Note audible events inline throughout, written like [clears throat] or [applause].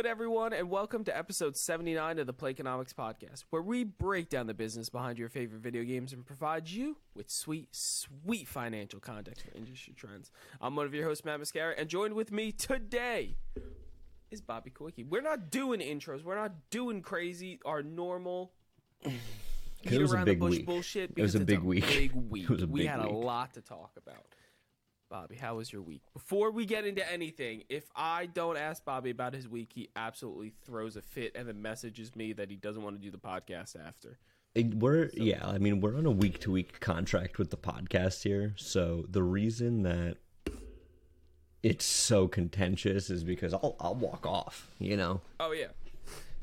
good, everyone, and welcome to episode 79 of the Playconomics Podcast, where we break down the business behind your favorite video games and provide you with sweet, sweet financial context for industry trends. I'm one of your hosts, Matt Mascara, and joined with me today is Bobby Kowicki. We're not doing intros, we're not doing crazy, our normal. It was a big week. [laughs] It was a big week. It was a big week. we had a lot to talk about. Bobby, how was your week? Before we get into anything, if I don't ask Bobby about his week, he absolutely throws a fit and then messages me that he doesn't want to do the podcast after. It- we're yeah, I mean we're on a week to week contract with the podcast here. So the reason that it's so contentious is because I'll I'll walk off, you know. Oh yeah,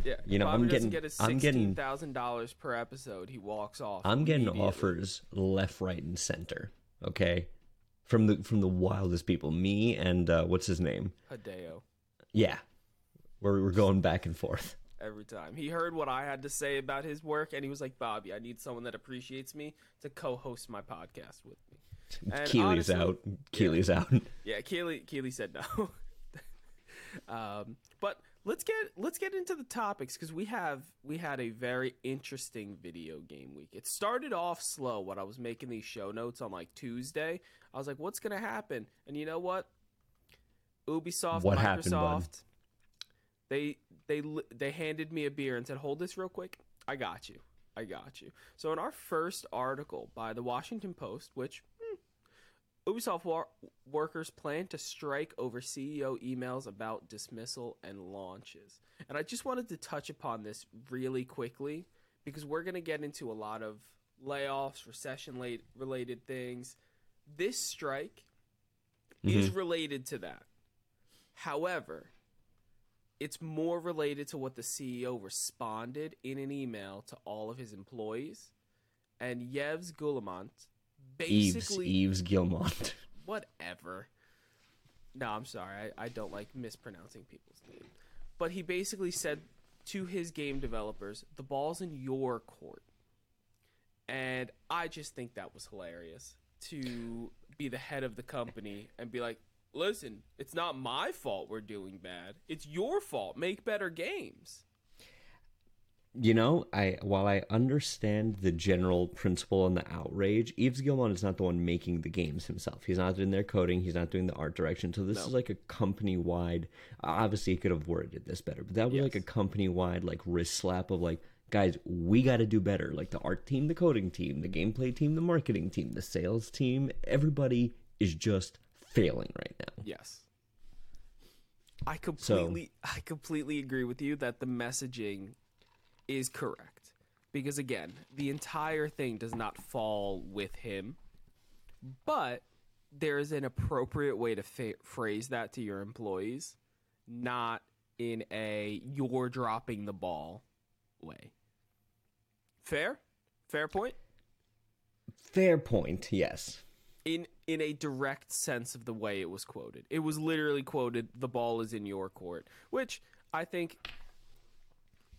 yeah. You know, Bobby I'm getting- get his I'm getting- sixteen thousand dollars per episode. He walks off. I'm getting offers left, right, and center. Okay, from the from the wildest people. Me and uh, what's his name? Hideo Yeah, we're we're going back and forth. every time. He heard what I had to say about his work, and he was like, "Bobby, I need someone that appreciates me to co-host my podcast with me." [laughs] And Keighley's honestly- out. Keighley's out. [laughs] Yeah, Keighley Keighley said no. [laughs] um, but let's get let's get into the topics because we have we had a very interesting video game week. It started off slow when I was making these show notes on like Tuesday. I was like, "What's gonna happen?" And you know what? Ubisoft, What Microsoft, happened, they they they handed me a beer and said, "Hold this real quick. I got you. I got you." So in our first article by the Washington Post, which Ubisoft war- workers plan to strike over CEO emails about dismissal and launches. And I just wanted to touch upon this really quickly because we're going to get into a lot of layoffs, recession late related things. This strike is mm-hmm. related to that. However, it's more related to what the CEO responded in an email to all of his employees. And Yevs Gulamant basically Eves Gilmont. [laughs] whatever. No, I'm sorry. I, I don't like mispronouncing people's name. But he basically said to his game developers, the ball's in your court. And I just think that was hilarious to be the head of the company and be like, listen, it's not my fault we're doing bad. It's your fault. Make better games. You know, I while I understand the general principle and the outrage, Eves Gilmont is not the one making the games himself. He's not in there coding. He's not doing the art direction. So this No. is like a company wide. Obviously, he could have worded this better, but that was like a company wide like wrist slap of like, guys, we got to do better. Like the art team, the coding team, the gameplay team, the marketing team, the sales team. Everybody is just failing right now. Yes. I completely I completely agree with you that the messaging is correct. Because again, the entire thing does not fall with him, but there is an appropriate way to fa- phrase that to your employees, not in a you're dropping the ball way. Fair? Fair point? Fair point. Yes. in in a direct sense of the way it was quoted. It was literally quoted, "The ball is in your court," which I think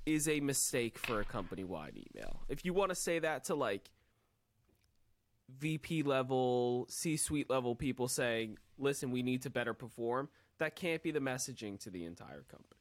is a mistake for a company-wide email. If you want to say that to like VP level, C-suite level people saying, "Listen, we need to better perform," that can't be the messaging to the entire company.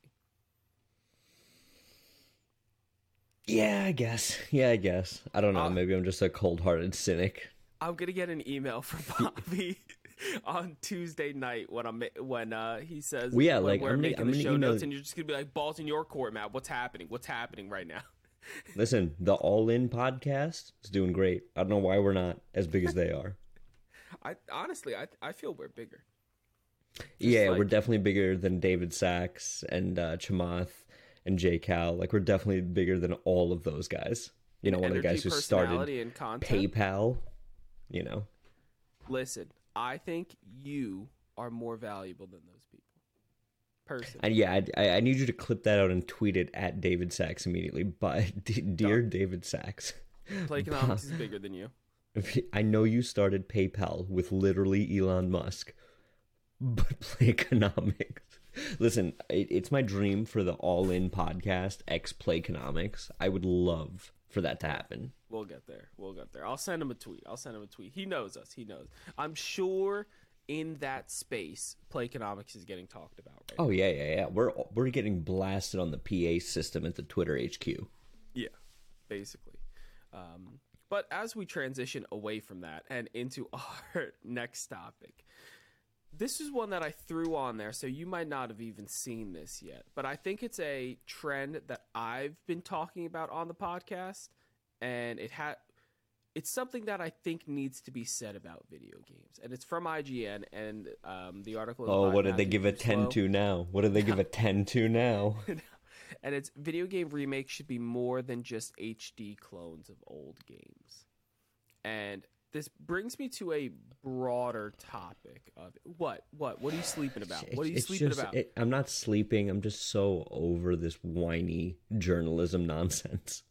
Yeah, I guess. Yeah, I guess. I don't know. Uh, Maybe I'm just a cold hearted cynic. I'm gonna get an email from [laughs] Bobby [laughs] on Tuesday night when I'm when uh, he says Well, yeah, like, we're I'm gonna- making I'm the show email- notes and you're just gonna be like balls in your court, Matt. What's happening? What's happening right now? [laughs] Listen, the All In podcast is doing great. I don't know why we're not as big as they are. [laughs] I honestly, I I feel we're bigger. yeah, like- we're definitely bigger than David Sacks and uh, Chamath and J Cal. Like, we're definitely bigger than all of those guys. You know, one of the guys who started. PayPal. You know, Listen, I think you are more valuable than those people. Personally, and yeah, I, I, I need you to clip that out and tweet it at David Sacks immediately. But [laughs] dear David Sacks, Playconomics [laughs] is bigger than you. I know you started PayPal with literally Elon Musk, [laughs] but Playconomics. Listen, it, it's my dream for the All In podcast X Playconomics. I would love for that to happen. We'll get there. We'll get there. I'll send him a tweet. I'll send him a tweet. He knows us. He knows. I'm sure in that space, Playconomics is getting talked about. Right Oh yeah, yeah, yeah. We're we're getting blasted on the PA system at the Twitter HQ. Yeah, basically. Um, but as we transition away from that and into [laughs] our next topic, this is one that I threw on there, so you might not have even seen this yet. But I think it's a trend that I've been talking about on the podcast, and it had. It's something that I think needs to be said about video games, and it's from IGN, and um, the article. Is Oh, what did they give a Fuslow. 10 to now? What did they give a [laughs] 10 to now? [laughs] and it's video game remakes should be more than just HD clones of old games. And this brings me to a broader topic of what what what are you sleeping about? What are you It's sleeping just- about? it- I'm not sleeping. I'm just so over this whiny journalism nonsense.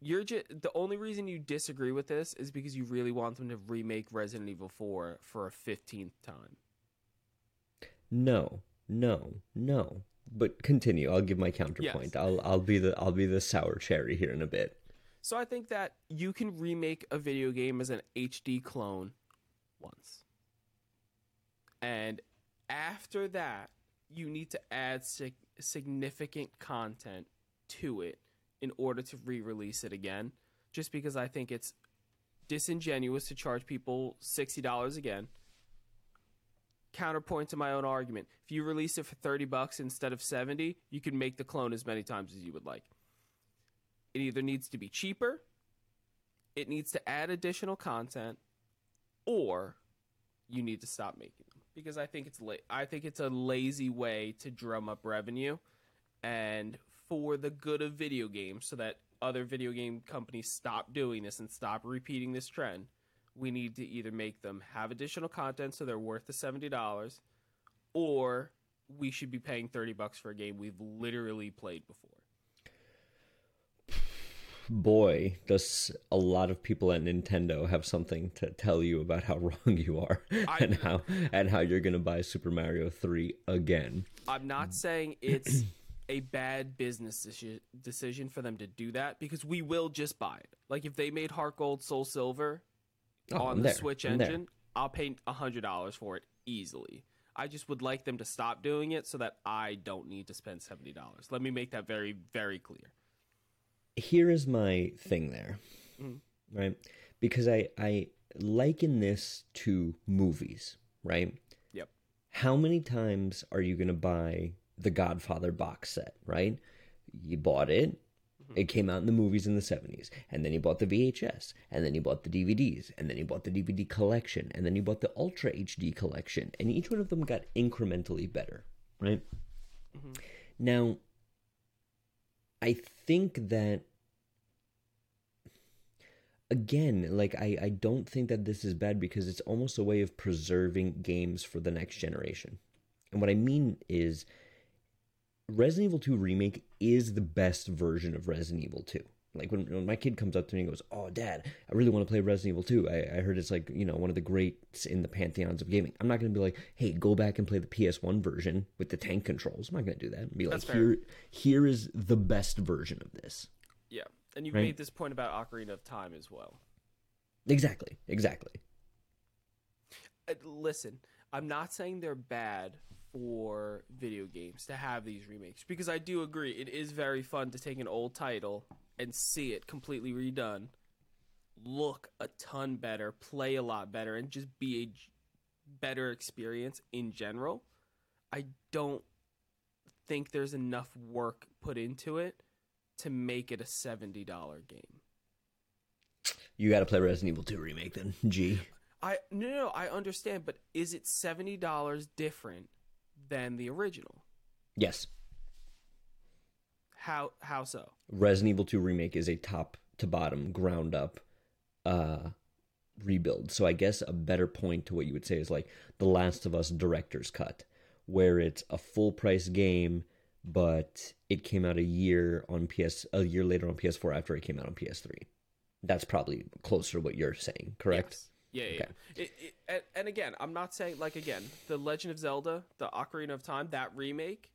You're just the only reason you disagree with this is because you really want them to remake Resident Evil 4 for a 15th time. No, no, no. But continue. I'll give my counterpoint. I'll I'll be the I'll be the sour cherry here in a bit. So I think that you can remake a video game as an HD clone once. And after that, you need to add sig- significant content to it in order to re-release it again. Just because I think it's disingenuous to charge people $60 again. Counterpoint to my own argument. If you release it for 30 bucks instead of 70, you can make the clone as many times as you would like. It either needs to be cheaper, it needs to add additional content, or you need to stop making them because I think it's la- I think it's a lazy way to drum up revenue and for the good of video games so that other video game companies stop doing this and stop repeating this trend. We need to either make them have additional content so they're worth the $70 or we should be paying 30 bucks for a game we've literally played before. Boy, does a lot of people at Nintendo have something to tell you about how [laughs] wrong you are I- and how and how you're gonna buy Super Mario 3 again. I'm not saying it's a bad business decision for them to do that because we will just buy it. Like if they made Heart Gold Soul Silver Oh, on I'm the there. Switch I'm there. engine, I'll pay hundred dollars for it easily. I just would like them to stop doing it so that I don't need to spend seventy dollars. Let me make that very, very clear. Here is my thing there Mhm. right? Because i i liken this to movies right? Yep. how many times are you going to buy the godfather box set right? You bought it it came out in the movies in the 70s and then you bought the vhs and then you bought the dvds and then you bought the dvd collection and then you bought the ultra hd collection and each one of them got incrementally better right? Now I think that again, like I, I don't think that this is bad because it's almost a way of preserving games for the next generation. And what I mean is Resident Evil 2 Remake is the best version of Resident Evil 2. Like when, when my kid comes up to me and goes, Oh, dad, I really want to play Resident Evil 2. I, I heard it's like, you know, one of the greats in the pantheons of gaming. I'm not going to be like, Hey, go back and play the PS1 version with the tank controls. I'm not going to do that. I'd be like, That's fair. Here, here is the best version of this. Yeah, and you Right. made this point about Ocarina of Time as well. Exactly. Exactly. Uh, listen, I'm not saying they're bad for video games to have these remakes because I do agree it is very fun to take an old title and see it completely redone, look a ton better, play a lot better, and just be a better experience in general. I don't think there's enough work put into it to make it a $70 game. You got to play Resident Evil 2 Remake then. G. I no, no, I understand, but is it seventy dollars different than the original? Yes. How how so? Resident Evil 2 Remake is a top to bottom, ground up uh, rebuild. So I guess a better point to what you would say is like The Last of Us Director's Cut, where it's a full price game, but it came out a year on PS, a year later on PS4 after it came out on PS3. That's probably closer to what you're saying, correct? Yes. Yeah, yeah. Okay. yeah. It, it, and, and again, I'm not saying like again, the Legend of Zelda, the Ocarina of Time, that remake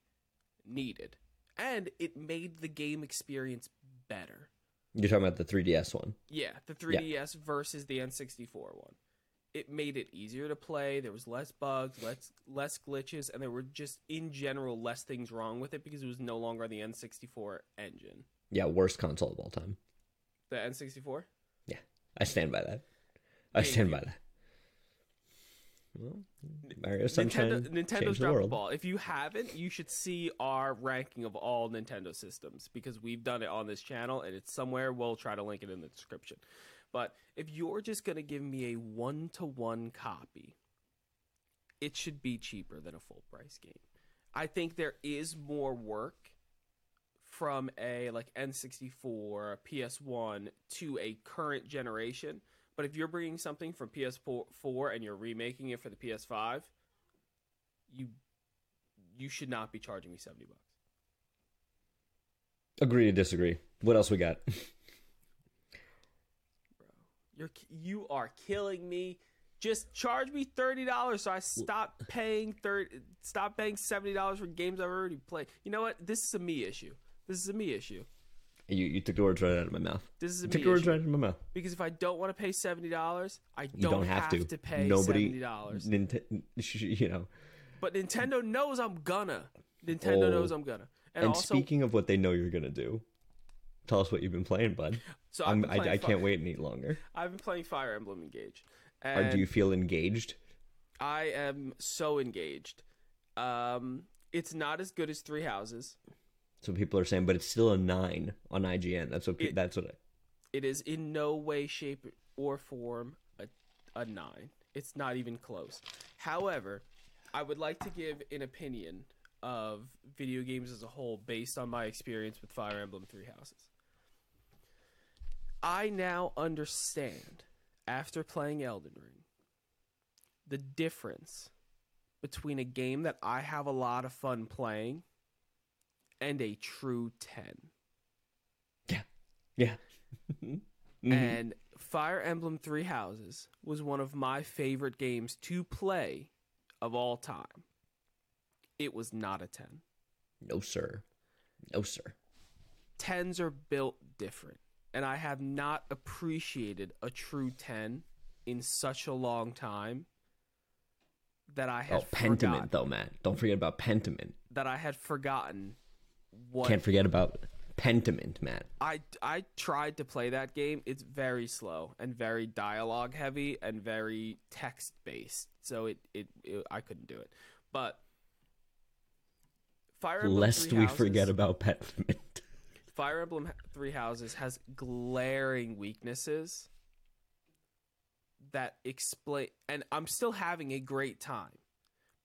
needed, and it made the game experience better. You're talking about the 3DS one. Yeah, the 3DS versus the N64 one. It made it easier to play. There was less bugs, less less glitches, and there were just in general less things wrong with it because it was no longer the N64 engine. Yeah, worst console of all time. The N64. Yeah, I stand by that. I stand by that. Well, Mario Sunshine Nintendo, Nintendo's changed the dropped the ball. If you haven't, you should see our ranking of all Nintendo systems because we've done it on this channel and it's somewhere. We'll try to link it in the description. But if you're just going to give me a one to one copy, it should be cheaper than a full price game. I think there is more work from a like N64, PS1 to a current generation. But if you're bringing something from PS4 and you're remaking it for the PS5, you you should not be charging me 70 bucks. Agree to disagree. What else we got? [laughs] Bro, you're you are killing me. Just charge me thirty dollars so I stop paying thirty. Stop paying seventy dollars for games I've already played. You know what? This is a me issue. This is a me issue. You you took the words right out of my mouth. This is a took the words right out of my mouth. Because if I don't want to pay seventy dollars, I don't, don't, have, to. pay Nobody. seventy dollars. Nint- [laughs] you know. But Nintendo knows I'm gonna. Nintendo Oh. knows I'm gonna. And, And, also, speaking of what they know you're gonna do, tell us what you've been playing, bud. so I've I'm, been I, playing I Fi- can't wait any longer. I've been playing Fire Emblem Engage, and do you feel engaged? I am so engaged. Um, it's not as good as Three Houses. So people are saying, but it's still a nine on IGN. That's what. It- that's what. I, It is in no way, shape, or form a, a nine. It's not even close. However, I would like to give an opinion of video games as a whole based on my experience with Fire Emblem Three Houses. I now understand, after playing Elden Ring, the difference between a game that I have a lot of fun playing and a true 10. yeah. [laughs] Mhm. And Fire Emblem Three Houses was one of my favorite games to play of all time. It was not a 10. no sir, no sir. 10s are built different. And I have not appreciated a true 10 in such a long time that I had Oh, Pentiment forgotten, though, man. Don't forget about Pentiment. that I had forgotten what Can't forget about Pentiment, Matt. I I tried to play that game. It's very slow and very dialogue heavy and very text based. So it, it it I couldn't do it. But Fire Emblem Lest we Houses- forget about Pentiment. [laughs] Fire Emblem Three Houses has glaring weaknesses that explain and I'm still having a great time.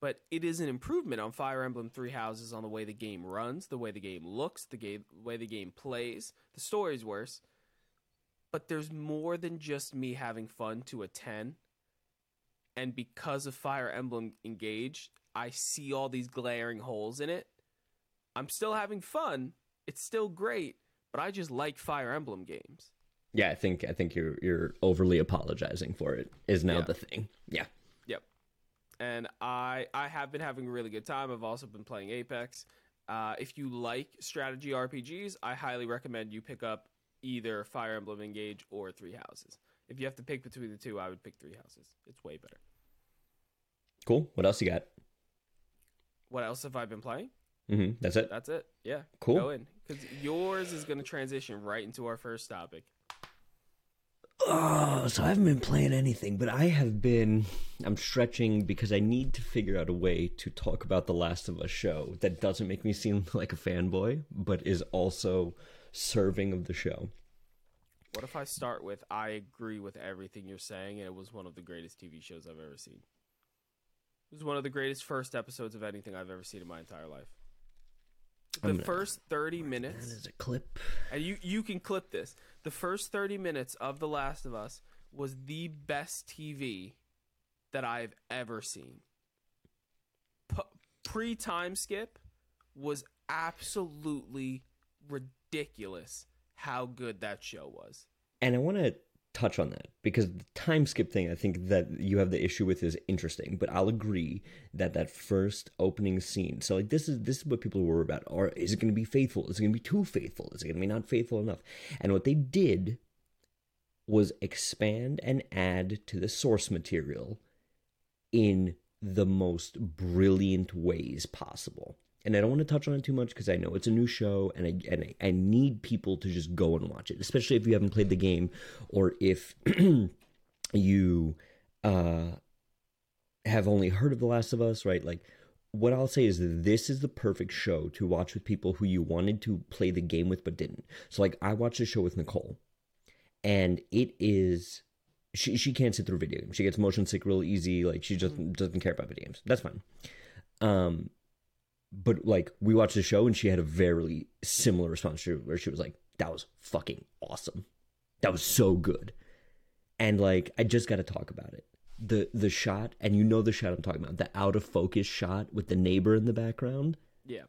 But it is an improvement on Fire Emblem Three Houses on the way the game runs, the way the game looks, the game way the game plays. The story's worse. But there's more than just me having fun to a 10. And because of Fire Emblem Engage, I see all these glaring holes in it. I'm still having fun. It's still great, but I just like Fire Emblem games. Yeah, I think I think you're you're overly apologizing for it. Is now Yeah. the thing. Yeah. And I I have been having a really good time. I've also been playing Apex. Uh, if you like strategy RPGs, I highly recommend you pick up either Fire Emblem Engage or Three Houses. If you have to pick between the two, I would pick Three Houses. It's way better. Cool. What else you got? What else have I been playing? Mm-hmm. That's it. That's it. Yeah. Cool. Go in because yours is going to transition right into our first topic. Oh, so I haven't been playing anything, but I have been. I'm stretching because I need to figure out a way to talk about the Last of Us show that doesn't make me seem [laughs] like a fanboy, but is also serving of the show. What if I start with I agree with everything you're saying, and it was one of the greatest TV shows I've ever seen. It was one of the greatest first episodes of anything I've ever seen in my entire life. The I'm first thirty minutes, is a clip. and you you can clip this. The first thirty minutes of The Last of Us was the best TV that I've ever seen. P- Pre time skip was absolutely ridiculous how good that show was. And I want to touch on that because the time skip thing I think that you have the issue with is interesting, but I'll agree that that first opening scene. So like this is this is what people were about. Or is it going to be faithful? Is it going to be too faithful? Is it going to be not faithful enough? And what they did was expand and add to the source material in the most brilliant ways possible and I don't want to touch on it too much because I know it's a new show and I and I, I, need people to just go and watch it, especially if you haven't played the game or if [clears throat] you uh, have only heard of The Last of Us, right? Like what I'll say is this is the perfect show to watch with people who you wanted to play the game with but didn't. So like I watched the show with Nicole and it is she she can't sit through video games. She gets motion sick real easy, like she just mm-hmm. doesn't care about video games. That's fine. Um but like we watched the show and she had a very similar response to where she was like, "That was fucking awesome. That was so good." And like I just got to talk about it. The the shot, and you know the shot I'm talking about, the out of focus shot with the neighbor in the background. Yeah.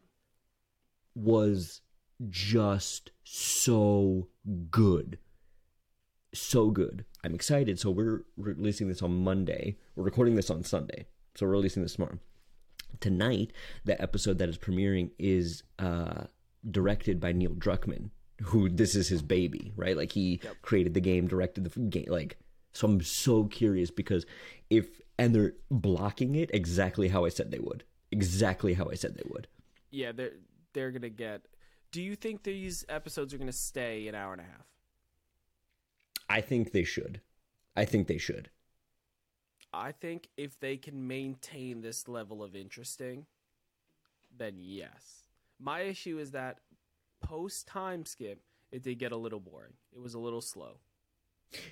Was just so good. So good. I'm excited. So we're releasing this on Monday. We're recording this on Sunday. So we're releasing this tomorrow tonight, the episode that is premiering is uh, directed by Neil Druckmann, who this is his baby, right? Like he yep. created the game, directed the game, like. So I'm so curious because if and they're blocking it exactly how I said they would, exactly how I said they would. Yeah, they're they're gonna get. Do you think these episodes are gonna stay an hour and a half? I think they should. I think they should. I think if they can maintain this level of interesting, then yes. My issue is that post time skip, it did get a little boring. It was a little slow.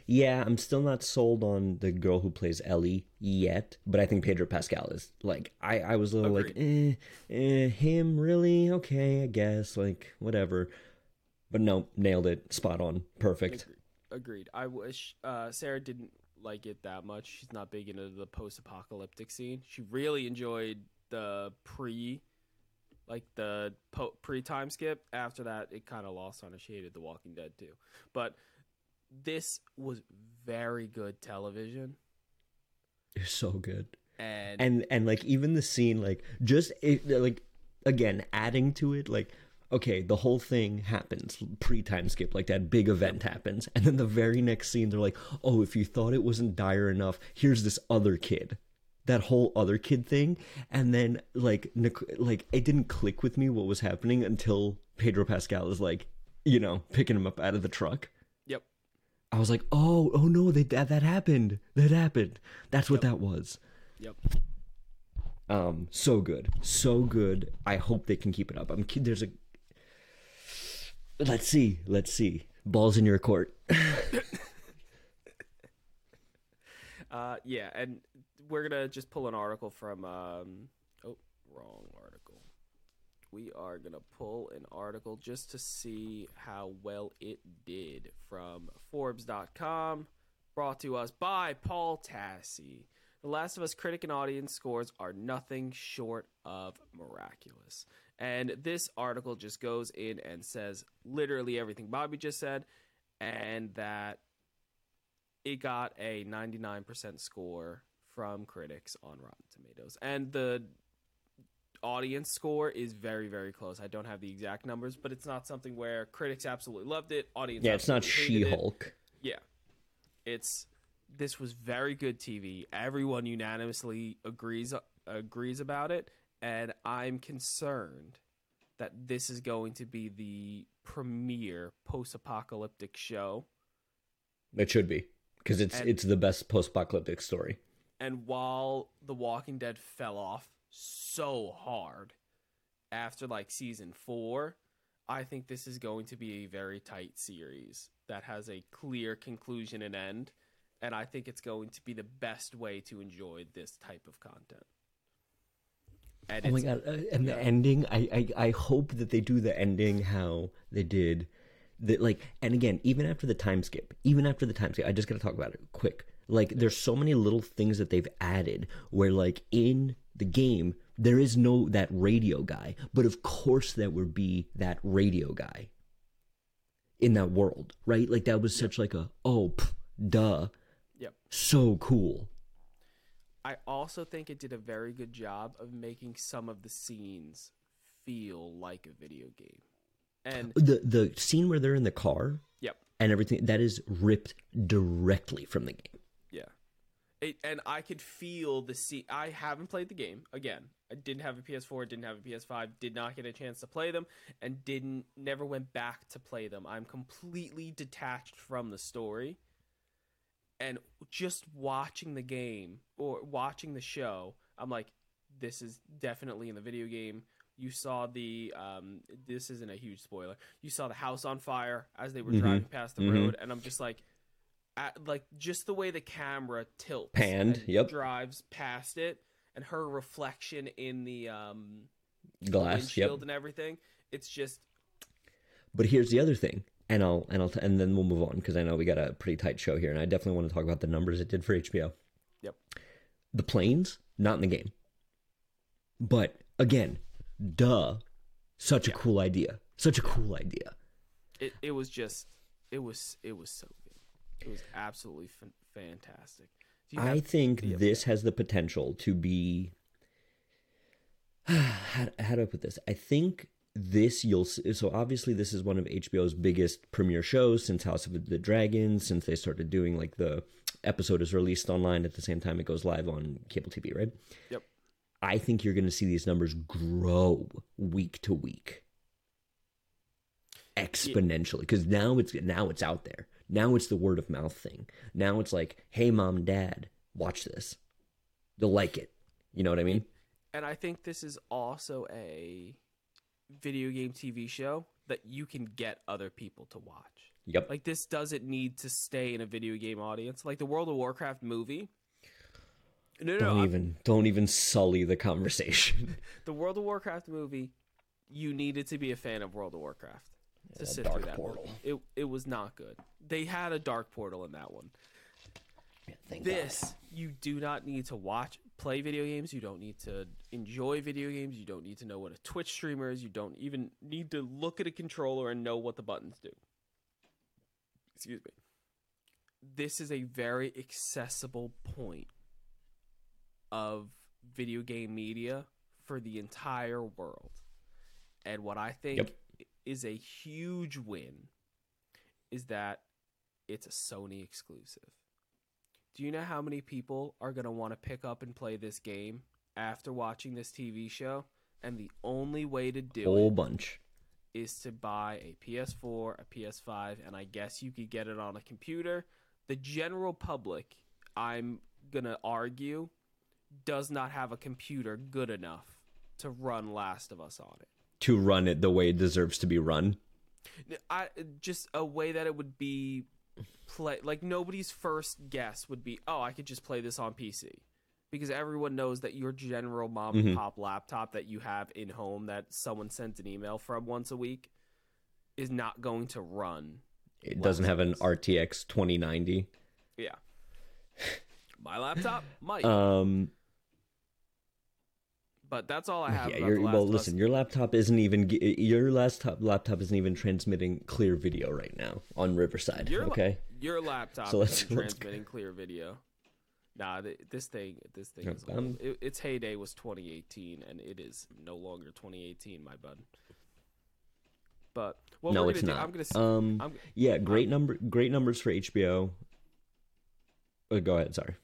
Yeah, I'm still not sold on the girl who plays Ellie yet, but I think Pedro Pascal is like I I was a little Agreed. like eh, eh him really okay I guess like whatever, but no nailed it spot on perfect. Agreed. Agreed. I wish uh, Sarah didn't like it that much. She's not big into the post-apocalyptic scene. She really enjoyed the pre, like the po- pre-time skip. After that, it kind of lost on her. She hated The Walking Dead too. But this was very good television. It's so good. And and and like even the scene, like just it, like again adding to it, like okay, the whole thing happens pre time skip, like that big event happens, and then the very next scene, they're like, oh, if you thought it wasn't dire enough, here's this other kid. That whole other kid thing, and then like like it didn't click with me what was happening until Pedro Pascal is like, you know, picking him up out of the truck. Yep. I was like, oh, oh no, they, that that happened. That happened. That's what yep. that was. Yep. Um, so good, so good. I hope they can keep it up. I'm there's a Let's see. Let's see. Balls in your court. [laughs] uh, yeah, and we're gonna just pull an article from. Um, oh, wrong article. We are gonna pull an article just to see how well it did from Forbes.com, brought to us by Paul Tassi. The Last of Us critic and audience scores are nothing short of miraculous. And this article just goes in and says literally everything Bobby just said, and that it got a 99% score from critics on Rotten Tomatoes. And the audience score is very, very close. I don't have the exact numbers, but it's not something where critics absolutely loved it, audience Yeah, it's not She Hulk. Yeah. It's this was very good TV. Everyone unanimously agrees agrees about it and I'm concerned that this is going to be the premier post-apocalyptic show. It should be because it's and, it's the best post-apocalyptic story. And while The Walking Dead fell off so hard after like season 4, I think this is going to be a very tight series that has a clear conclusion and end, and I think it's going to be the best way to enjoy this type of content. And oh my god! Uh, and yeah. the ending, I, I I hope that they do the ending how they did, the like. And again, even after the time skip, even after the time skip, I just gotta talk about it quick. Like, there's so many little things that they've added where, like, in the game, there is no that radio guy, but of course there would be that radio guy in that world, right? Like that was such like a oh. Pff, Duh. Yep. So cool. I also think it did a very good job of making some of the scenes feel like a video game. And uh, The the scene where they're in the car yep, and everything that is ripped directly from the game. yeah. It, and I could feel the scene. I haven't played the game again. I didn't have a PS4, didn't have a PS5, did not get a chance to play them, and didn't never went back to play them. I'm completely detached from the story. And just watching the game or watching the show, I'm like, this is definitely in the video game. You saw the um, this isn't a huge spoiler. You saw the house on fire as they were Mhm. driving past the Mhm. road, and I'm just like, at, like just the way the camera tilts, Panned, and yep. drives past it, and her reflection in the um, Glass, yep. windshield and everything. It's just But here's the other thing, and I'll and I'll and then we'll move on because I know we got a pretty tight show here, and I definitely want to talk about the numbers it did for HBO. Yep. The planes not in the game, but again, duh, such a Yeah. cool idea, such a cool idea. it. It was just it was it was so good. It was absolutely fan- fantastic. I think this has the potential to be. [sighs] How, how do I put this? I think this you'll so obviously this is one of HBO's biggest premiere shows since House of the Dragon since they started doing like the episode is released online at the same time it goes live on cable TV, right? Yep. I think you're going to see these numbers grow week to week exponentially because now it's now it's out there. Now it's the word of mouth thing. Now it's like, "Hey mom, dad, watch this. You'll like it." You know what I mean? and I think this is also a video game TV show that you can get other people to watch. Yep. Like this doesn't need to stay in a video game audience. Like the World of Warcraft movie. No, no, don't no. even don't even sully the conversation. [laughs] [laughs] The World of Warcraft movie. You needed to be a fan of World of Warcraft to Yeah, sit Dark through that Portal. movie. It it was not good. They had a dark portal in that one. Thank this you do not need to watch play video games you don't need to enjoy video games you don't need to know what a twitch streamer is you don't even need to look at a controller and know what the buttons do. Excuse me. This is a very accessible point of video game media for the entire world. And what i think Yep. is a huge win is that it's a sony exclusive do you know how many people are going to want to pick up and play this game after watching this TV show? And the only way to do Whole it bunch. is to buy a PS4, a PS5, and I guess you could get it on a computer. The general public, I'm going to argue, does not have a computer good enough to run Last of Us on it. To run it the way it deserves to be run. I just a way that it would be play like nobody's first guess would be, "Oh, I could just play this on PC." Because everyone knows that your general mom and Mhm. pop laptop that you have in home that someone sends an email from once a week is not going to run. It doesn't have an RTX 2090. Yeah. [laughs] My laptop might, Um but that's all I have. yeah, about your well listen, your laptop isn't even your laptop laptop isn't even transmitting clear video right now on Riverside, Your okay? Your laptop So let's- isn't let's transmitting clear video. Nah, th- this thing, this thing is I'm-. It, its heyday was 2018, and it is no longer 2018, my bud. But what no, we're it's gonna not. do, I'm gonna. s- um I'm, yeah, great number great numbers for HBO. Uh, go ahead, sorry.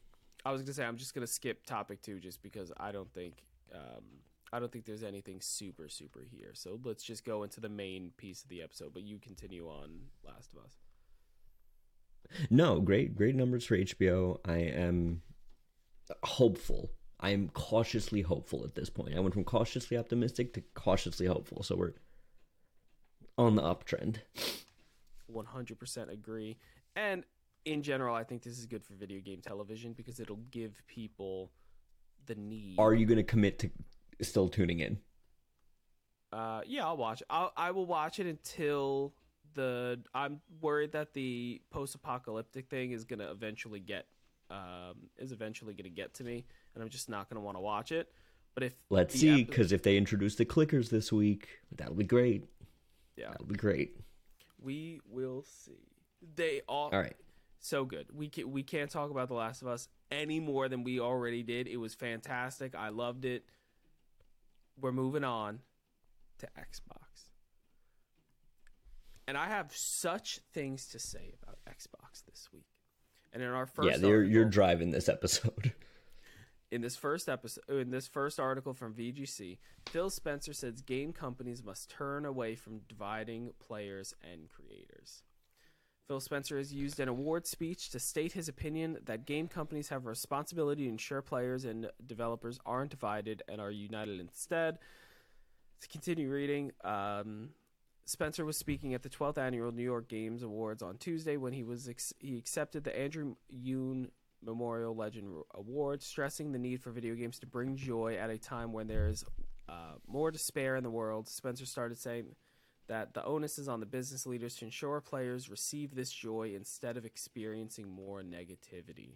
I was gonna say I'm just gonna skip topic two, just because I don't think, um, I don't think there's anything super super here. So let's just go into the main piece of the episode. But you continue on Last of Us. No, great, great numbers for HBO. I am hopeful. I am cautiously hopeful at this point. I went from cautiously optimistic to cautiously hopeful. So we're on the uptrend. 100% agree. And in general, I think this is good for video game television because it'll give people the need. Are you going to commit to still tuning in? Uh, yeah, I'll watch. I'll, I will watch it until the. I'm worried that the post-apocalyptic thing is gonna eventually get, um, is eventually gonna get to me, and I'm just not gonna want to watch it. But if Let's see, because if they introduce the clickers this week, that'll be great. yeah, That'll be great. we will see. They all. All right. so good. We can, we can't talk about The Last of Us any more than we already did. It was fantastic. I loved it. We're moving on to Xbox. And I have such things to say about Xbox this week. And in our first yeah, you're you're driving this episode. [laughs] in this first episode, in this first article from VGC, Phil Spencer says game companies must turn away from dividing players and creators. Phil Spencer has used an award speech to state his opinion that game companies have a responsibility to ensure players and developers aren't divided and are united instead. To continue reading, um, Spencer was speaking at the 12th annual New York Games Awards on Tuesday when he was ex- he accepted the Andrew Yoon Memorial Legend Award, stressing the need for video games to bring joy at a time when there is uh, more despair in the world. Spencer started saying that the onus is on the business leaders to ensure players receive this joy instead of experiencing more negativity.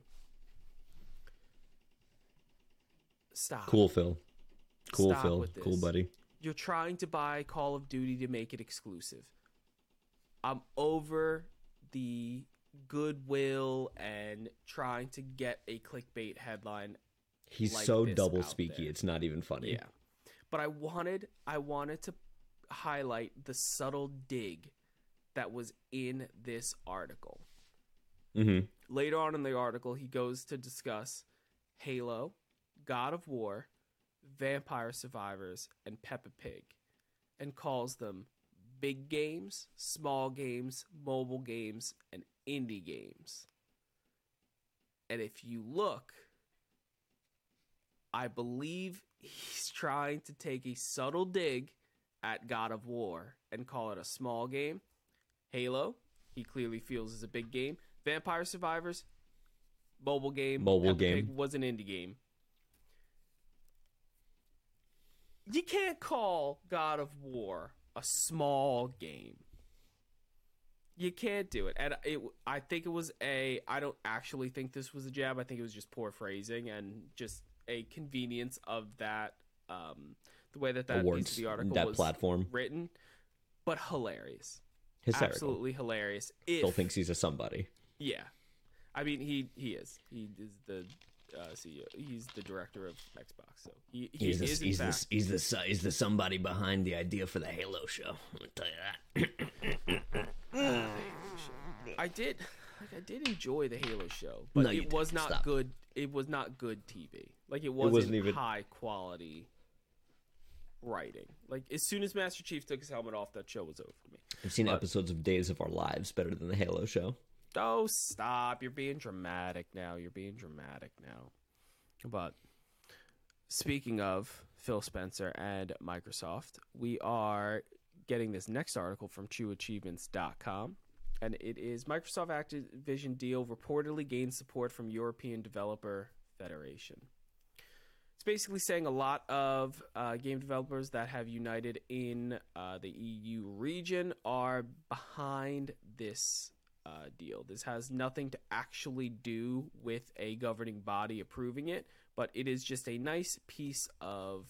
Stop. cool, Phil. Cool, Stop Phil. Cool, buddy. You're trying to buy Call of Duty to make it exclusive. I'm over the goodwill and trying to get a clickbait headline. He's like so double speaky. It's not even funny. Yeah. But I wanted I wanted to highlight the subtle dig that was in this article. Mm-hmm. Later on in the article, he goes to discuss Halo, God of War, Vampire Survivors, and Peppa Pig, and calls them big games, small games, mobile games, and indie games. And if you look, I believe he's trying to take a subtle dig at God of War and call it a small game. Halo, he clearly feels is a big game. Vampire Survivors, mobile game. Mobile Peppa game. Was an indie game. You can't call God of War a small game. You can't do it. And it, I think it was a. I don't actually think this was a jab. I think it was just poor phrasing and just a convenience of that. Um, the way that that piece of the article that was platform. written, but hilarious, Hysterical. absolutely hilarious. If Phil thinks he's a somebody. yeah, I mean he he is he is the uh, CEO. He's the director of Xbox, so he, he He's the, is in he's, fact. the, he's the he's the somebody behind the idea for the Halo show. I'm gonna tell you that. I did like I did enjoy the Halo show, but No, it was didn't. not Stop. good. It was not good TV. Like it wasn't, wasn't even- high quality writing. Like as soon as Master Chief took his helmet off, that show was over for me. I've seen But- episodes of Days of Our Lives better than the Halo show. Oh, stop! You're being dramatic now. You're being dramatic now. But speaking of Phil Spencer and Microsoft, we are getting this next article from TrueAchievements.com. And it is Microsoft Activision deal reportedly gains support from European Developer Federation. It's basically saying a lot of uh, game developers that have united in uh, the EU region are behind this uh, deal. This has nothing to actually do with a governing body approving it, but it is just a nice piece of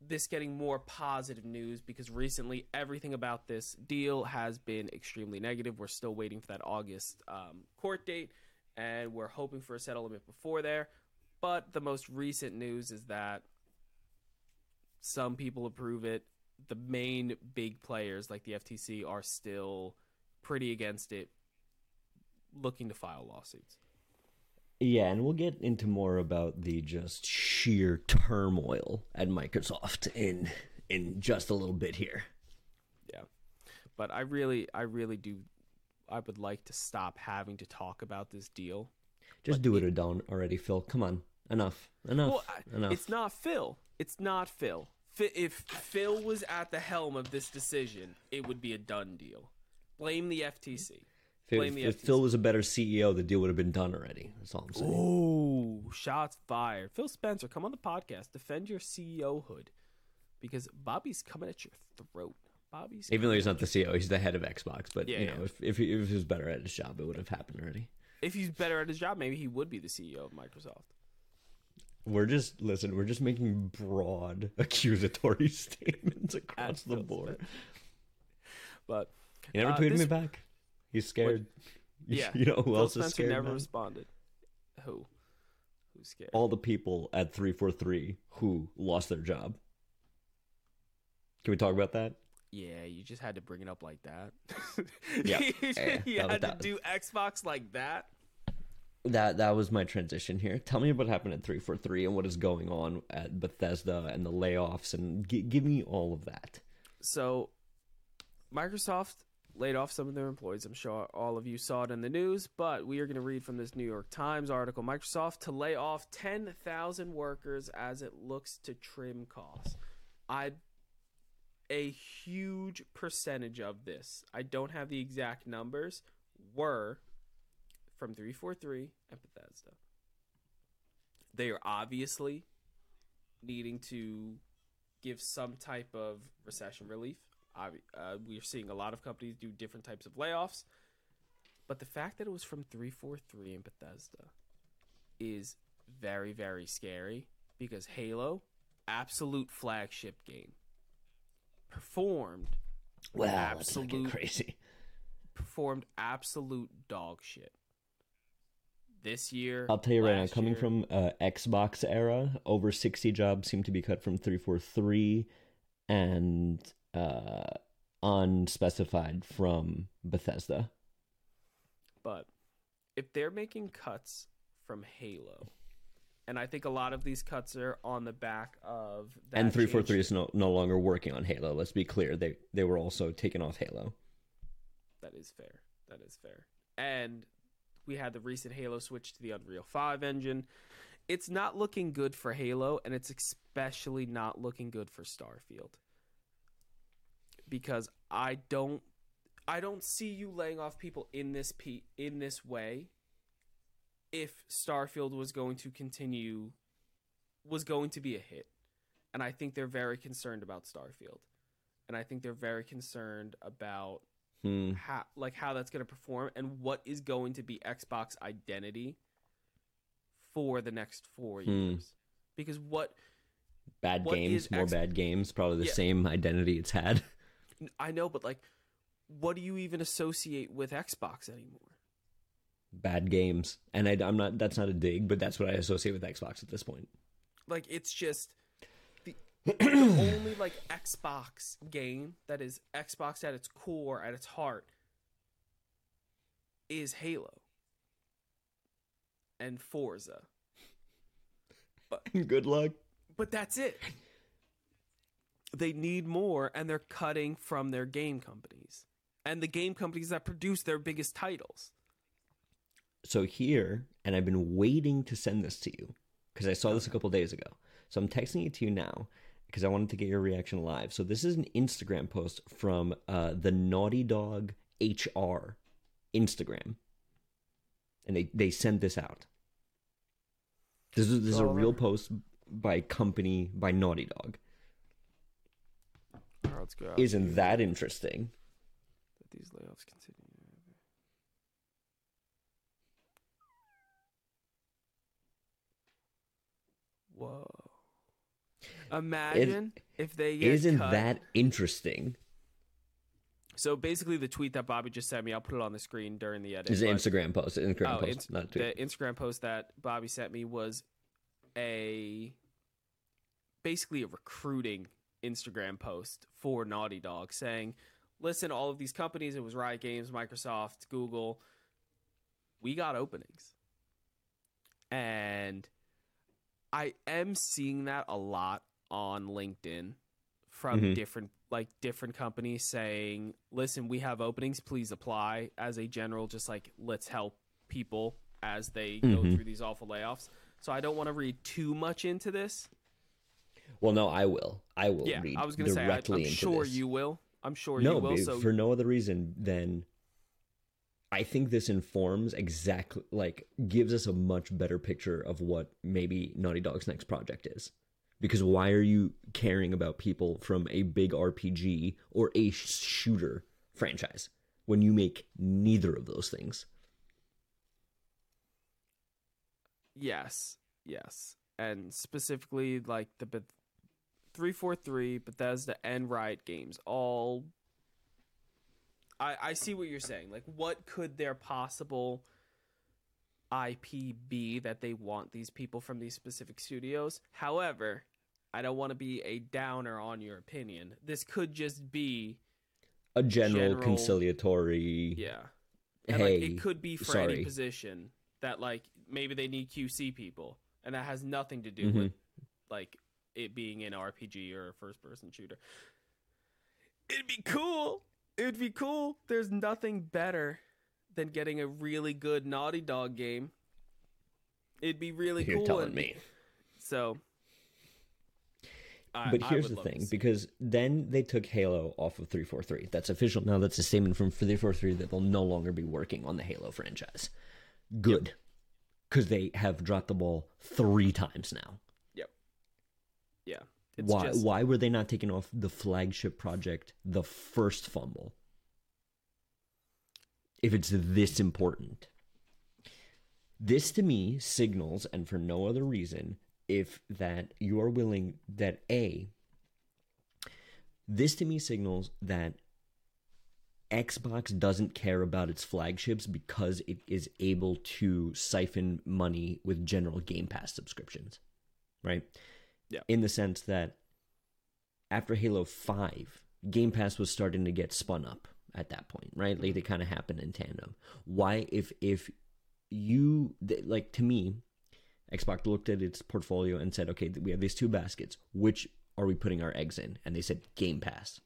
this getting more positive news because recently everything about this deal has been extremely negative. We're still waiting for that August um, court date, and we're hoping for a settlement before there. But the most recent news is that some people approve it. The main big players like the FTC are still pretty against it, looking to file lawsuits. Yeah, and we'll get into more about the just sheer turmoil at Microsoft in in just a little bit here. Yeah. But I really I really do I would like to stop having to talk about this deal. Just do it, Adon already, Phil. Come on, enough, enough, Well, I, enough. it's not Phil. It's not Phil. If Phil was at the helm of this decision, it would be a done deal. Blame the FTC. if, blame the if FTC. Phil was a better CEO, the deal would have been done already. That's all I'm saying. Oh, shots fired. Phil Spencer, come on the podcast. Defend your CEO hood. Because Bobby's coming at your throat. Bobby's Even though he's not the CEO, he's the head of Xbox. But Yeah, you know, yeah. if if he, if he was better at his job, it would have happened already. if he's better at his job, maybe he would be the CEO of Microsoft. We're just listen. We're just making broad [laughs] accusatory [laughs] statements across the board. But He never Uh, tweeted this- me back. He's scared. [laughs] Yeah. You know who Phil else is scared? never now? responded. Who? Who's scared? All the people at 343 who lost their job. Can we talk about that? Yeah, you just had to bring it up like that. Yeah. you, Yeah, you that had to do Xbox like that. That that was my transition here. Tell me what happened at 343 and what is going on at Bethesda and the layoffs and g- give me all of that. So, Microsoft laid off some of their employees. I'm sure all of you saw it in the news, but we are going to read from this New York Times article. Microsoft to lay off 10,000 workers as it looks to trim costs. I a huge percentage of this, I don't have the exact numbers, were from 343 and Bethesda. They are obviously needing to give some type of recession relief. Uh, we're seeing a lot of companies do different types of layoffs, but the fact that it was from 343 and Bethesda is very, very scary because Halo, absolute flagship game, performed Wow, Absolute- crazy. performed absolute dog shit. This year, I'll tell you right now, coming year- from uh, Xbox era, over 60 jobs seem to be cut from 343 and uh, unspecified from Bethesda. But if they're making cuts from Halo, and I think a lot of these cuts are on the back of that and 343 change- is no, no longer working on Halo. Let's be clear. They they were also taken off Halo. That is fair. That is fair. And we had the recent Halo switch to the Unreal 5 engine. It's not looking good for Halo, and it's especially not looking good for Starfield. Because I don't I don't see you laying off people in this pe- in this way if Starfield was going to continue was going to be a hit. And I think they're very concerned about Starfield. And I think they're very concerned about Hmm. how like how that's going to perform and what is going to be Xbox identity for the next 4 Hmm. years. Because what Bad What games, more X- bad games, probably the Yeah. same identity it's had. [laughs] I know but like what do you even associate with Xbox anymore? bad games. And I, I'm not, that's not a dig, but that's what I associate with Xbox at this point. Like it's just the, [clears throat] only like Xbox game that is Xbox at its core, at its heart, is Halo and Forza. [laughs] Good luck. But that's it. They need more, and they're cutting from their game companies and the game companies that produce their biggest titles. So here, and I've been waiting to send this to you because I saw this a couple days ago. So I'm texting it to you now because I wanted to get your reaction live. So this is an Instagram post from uh, the Naughty Dog HR Instagram, and they they sent this out. This is this is a real post by company by Naughty Dog. All right, let's go. Isn't that interesting? that these layoffs continue? Whoa! Imagine if they Isn't cut. that interesting? so? Basically, the tweet that Bobby just sent me, I'll put it on the screen during the edit. It's an Instagram post. Instagram Oh, post, ins- not tweet. the Instagram post that Bobby sent me was a basically a recruiting Instagram post for Naughty Dog saying, "Listen, all of these companies, it was Riot Games, Microsoft, Google, we got openings." And I am seeing that a lot on LinkedIn from Mhm. different like different companies saying, "Listen, we have openings, please apply." As a general just like let's help people as they go Mhm. through these awful layoffs. So I don't want to read too much into this. Well, no, I will. I will yeah, read I was going to say I, directly I'm into sure this. you will. I'm sure no, you will. be- So for no other reason than I think this informs exactly like gives us a much better picture of what maybe Naughty Dog's next project is. Because why are you caring about people from a big RPG or a shooter franchise when you make neither of those things? Yes, yes, and specifically like the three four three Bethesda and Riot Games all. I, I see what you're saying. Like, what could their possible IP be that they want these people from these specific studios? However, I don't want to be a downer on your opinion. This could just be A general, General- conciliatory. yeah. And Hey, like it could be for sorry. any position that like maybe they need QC people, and that has nothing to do Mhm. with like it being an RPG or a first person shooter. It'd be cool. It'd be cool. There's nothing better than getting a really good Naughty Dog game. It'd be really You're cool. telling and- me. So. I- But here's the thing, because then they took Halo off of 343. That's official now. That's a statement from 343 that they'll no longer be working on the Halo franchise. Good, because they have dropped the ball three times now. Yep. Yeah, it's why? just Why were they not taking off the flagship project, the first fumble? If it's this important, this to me signals, and for no other reason, if that you are willing that a this to me signals that Xbox doesn't care about its flagships because it is able to siphon money with general Game Pass subscriptions, right? Yeah. In the sense that after Halo 5, Game Pass was starting to get spun up at that point, right? Like mm-hmm. they kind of happened in tandem. Why if if you like to me, Xbox looked at its portfolio and said, "Okay, we have these two baskets. Which are we putting our eggs in?" And they said Game Pass.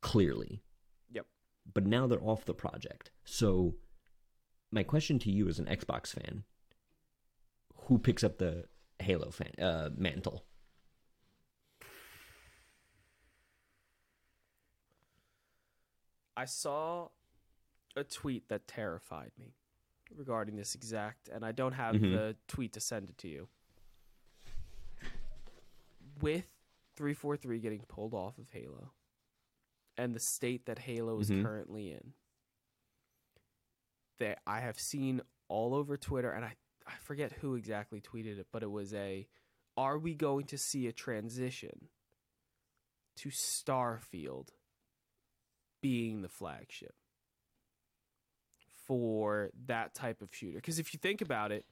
Clearly. Yep. But now they're off the project. So my question to you as an Xbox fan, who picks up the Halo fan uh, mantle? I saw a tweet that terrified me regarding this exact, and I don't have Mhm. the tweet to send it to you. With 343 getting pulled off of Halo and the state that Halo is Mhm. currently in, that I have seen all over Twitter, and I, I forget who exactly tweeted it, but it was a Are we going to see a transition to Starfield being the flagship for that type of shooter. Because if you think about it,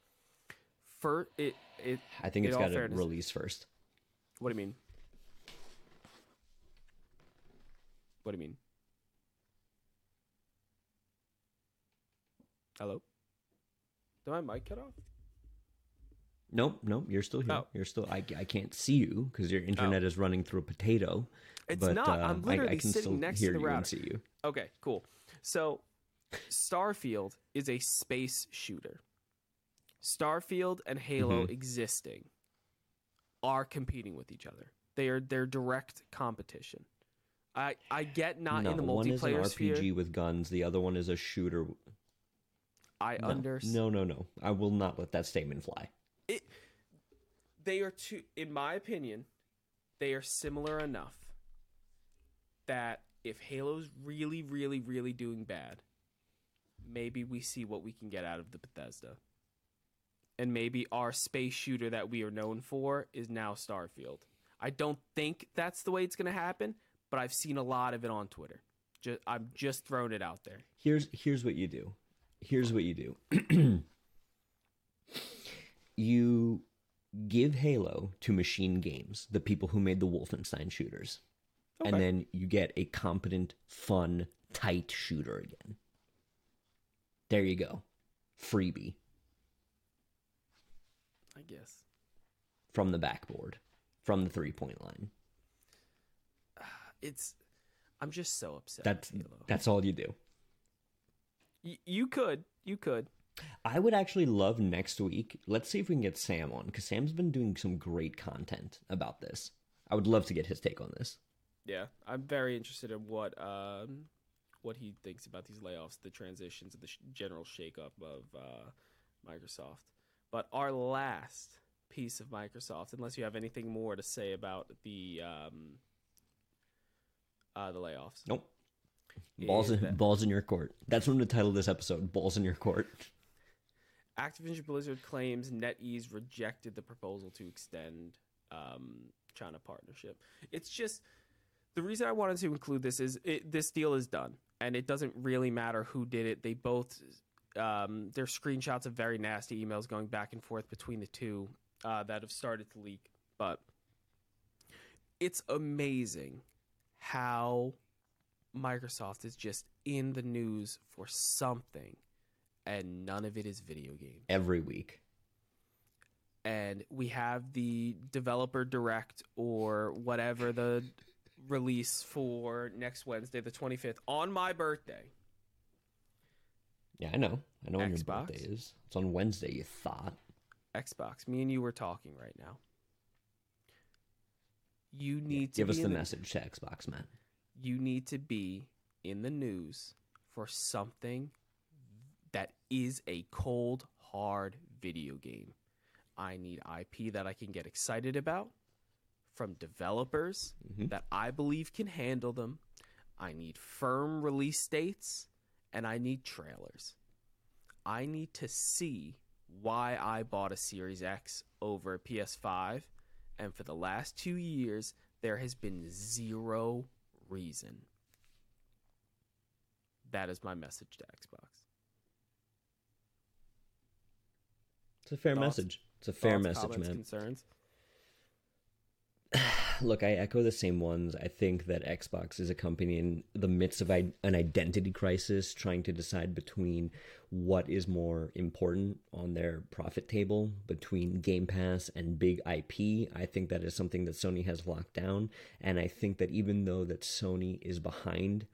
for it, it. I think it's got to release first. What do you mean? What do you mean? Hello. Did my mic cut off? Nope, nope, you're still here. Oh. You're still. I, I can't see you because your internet is running through a potato. It's but, not. uh, I'm I- literally I, can sitting still next hear to the you router. and see you. Okay, cool. So, Starfield is a space shooter. Starfield and Halo Mhm. existing are competing with each other. They are their direct competition. I I get not no, in the one is an multiplayer RPG sphere. with guns. The other one is a shooter. I No, understand. no, no, no. I will not let that statement fly. it they are two in my opinion they are similar enough that if halo's really really really doing bad maybe we see what we can get out of the bethesda and maybe our space shooter that we are known for is now starfield i don't think that's the way it's going to happen but i've seen a lot of it on twitter just, i'm just throwing it out there Here's here's what you do. Here's what you do. [clears throat] you give Halo to MachineGames, the people who made the Wolfenstein shooters. And then you get a competent, fun, tight shooter again. There you go. Freebie i guess from the backboard, from the three point line. [sighs] it's i'm just so upset That's that's all you do. Y- you could you could I would actually love next week. Let's see if we can get Sam on because Sam's been doing some great content about this. I would love to get his take on this. Yeah, I'm very interested in what um, what he thinks about these layoffs, the transitions, and the sh- general shakeup of uh, Microsoft. But our last piece of Microsoft, unless you have anything more to say about the um, uh, the layoffs. Nope. Balls in, that- balls in your court. That's going to title this episode. Balls in your court. Activision Blizzard claims NetEase rejected the proposal to extend um, China partnership. It's just the reason I wanted to include this is it, this deal is done, and it doesn't really matter who did it. They both um, there's screenshots of very nasty emails going back and forth between the two uh, that have started to leak, but it's amazing how Microsoft is just in the news for something, and none of it is video games. Every week. And we have the developer direct or whatever the release for next Wednesday, the 25th, on my birthday. Yeah, I know. I know when your Xbox? birthday is. It's on Wednesday, you thought. Xbox. Me and you were talking right now. You need to Give us the in message to Xbox, man. you need to be in the news for something that is a cold hard video game. I need IP that I can get excited about from developers Mhm. that I believe can handle them. I need firm release dates and I need trailers. I need to see why I bought a Series X over a PS5 and for the last 2 years there has been zero reason. That is my message to Xbox. It's a fair Thoughts- message. It's a fair Thoughts, message, comments, man. Concerns? [sighs] Look, I echo the same ones. I think that Xbox is a company in the midst of an identity crisis, trying to decide between what is more important on their profit table between Game Pass and big IP. I think that is something that Sony has locked down, and I think that even though that Sony is behind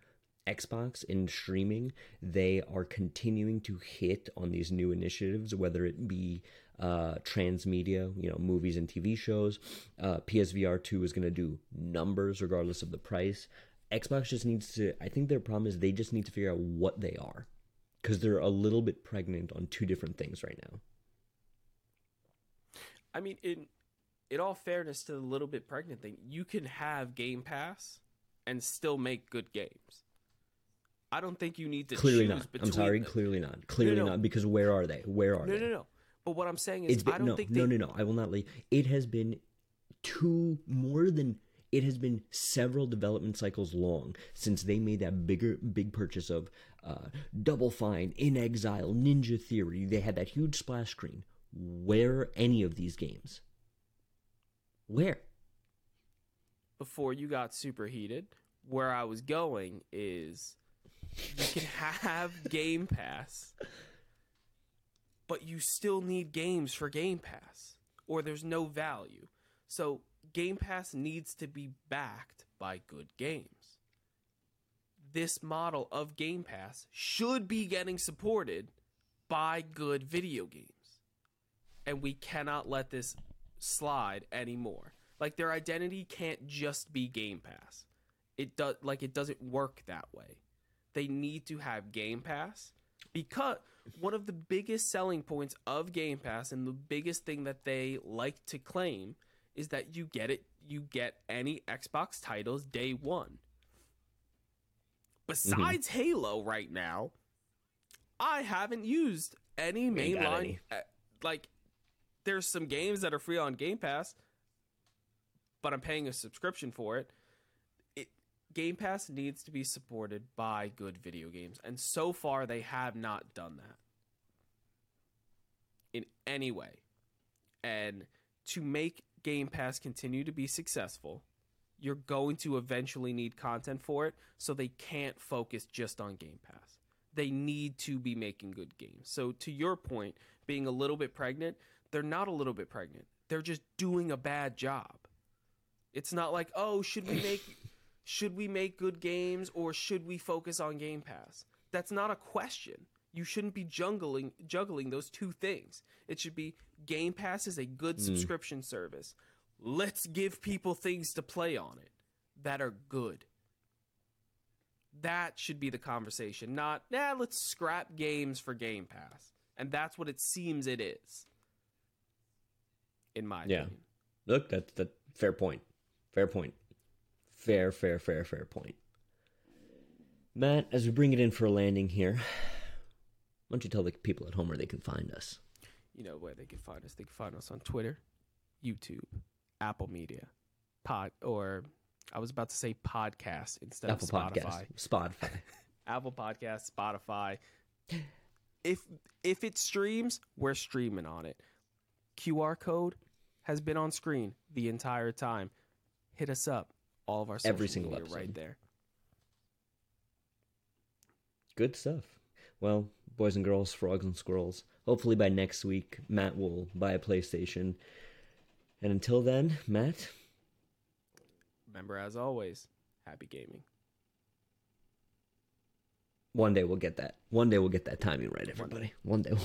Xbox in streaming, they are continuing to hit on these new initiatives, whether it be uh, transmedia, you know, movies and TV shows. Uh, PSVR 2 is going to do numbers regardless of the price. Xbox just needs to, I think their problem is they just need to figure out what they are because they're a little bit pregnant on two different things right now. I mean, in in all fairness to the little bit pregnant thing, you can have Game Pass and still make good games. I don't think you need to Clearly choose not. between I'm sorry, them. clearly not. Clearly no. not because where are they? Where are No, they? no, no. But what I'm saying is, It's been, I don't no, think no, they, no, no. I will not leave. It has been two more than it has been several development cycles long since they made that bigger big purchase of uh, Double Fine, inXile, Ninja Theory. They had that huge splash screen. Where are any of these games? Where? before you got superheated, where I was going is you can [laughs] have Game Pass, but you still need games for Game Pass, or there's no value. So Game Pass needs to be backed by good games. This model of Game Pass should be getting supported by good video games. And we cannot let this slide anymore. Like their identity can't just be Game Pass. It does like it doesn't work that way. They need to have Game Pass because one of the biggest selling points of Game Pass and the biggest thing that they like to claim is that you get it you get any Xbox titles day 1. Besides Halo right now, I haven't used any mainline uh, like there's some games that are free on Game Pass, but I'm paying a subscription for it. Game Pass needs to be supported by good video games, and so far they have not done that in any way. And to make Game Pass continue to be successful, you're going to eventually need content for it, so they can't focus just on Game Pass. They need to be making good games. So to your point, being a little bit pregnant, they're not a little bit pregnant. They're just doing a bad job. It's not like, "Oh, should we make [laughs] should we make good games or should we focus on Game Pass?" That's not a question. You shouldn't be juggling juggling those two things. It should be Game Pass is a good hmm. subscription service. Let's give people things to play on it that are good. That should be the conversation, not, nah, let's scrap games for Game Pass. And that's what it seems it is. In my Yeah. opinion. Look, that's that fair point. Fair point. Fair, fair, fair, fair point. Matt, as we bring it in for a landing here, why don't you tell the people at home where they can find us? You know where they can find us. They can find us on Twitter, YouTube, Apple Media, Pod, or I was about to say podcast instead Apple of Spotify. Podcast, Spotify. [laughs] Apple Podcast, Spotify. If if it streams, we're streaming on it. QR code has been on screen the entire time. Hit us up. All of our Every single media right episode. there. Good stuff. Well, boys and girls, frogs and squirrels. Hopefully by next week, Matt will buy a PlayStation. And until then, Matt, Remember, as always, happy gaming. one day we'll get that. One day we'll get that timing right, everybody. One day we'll.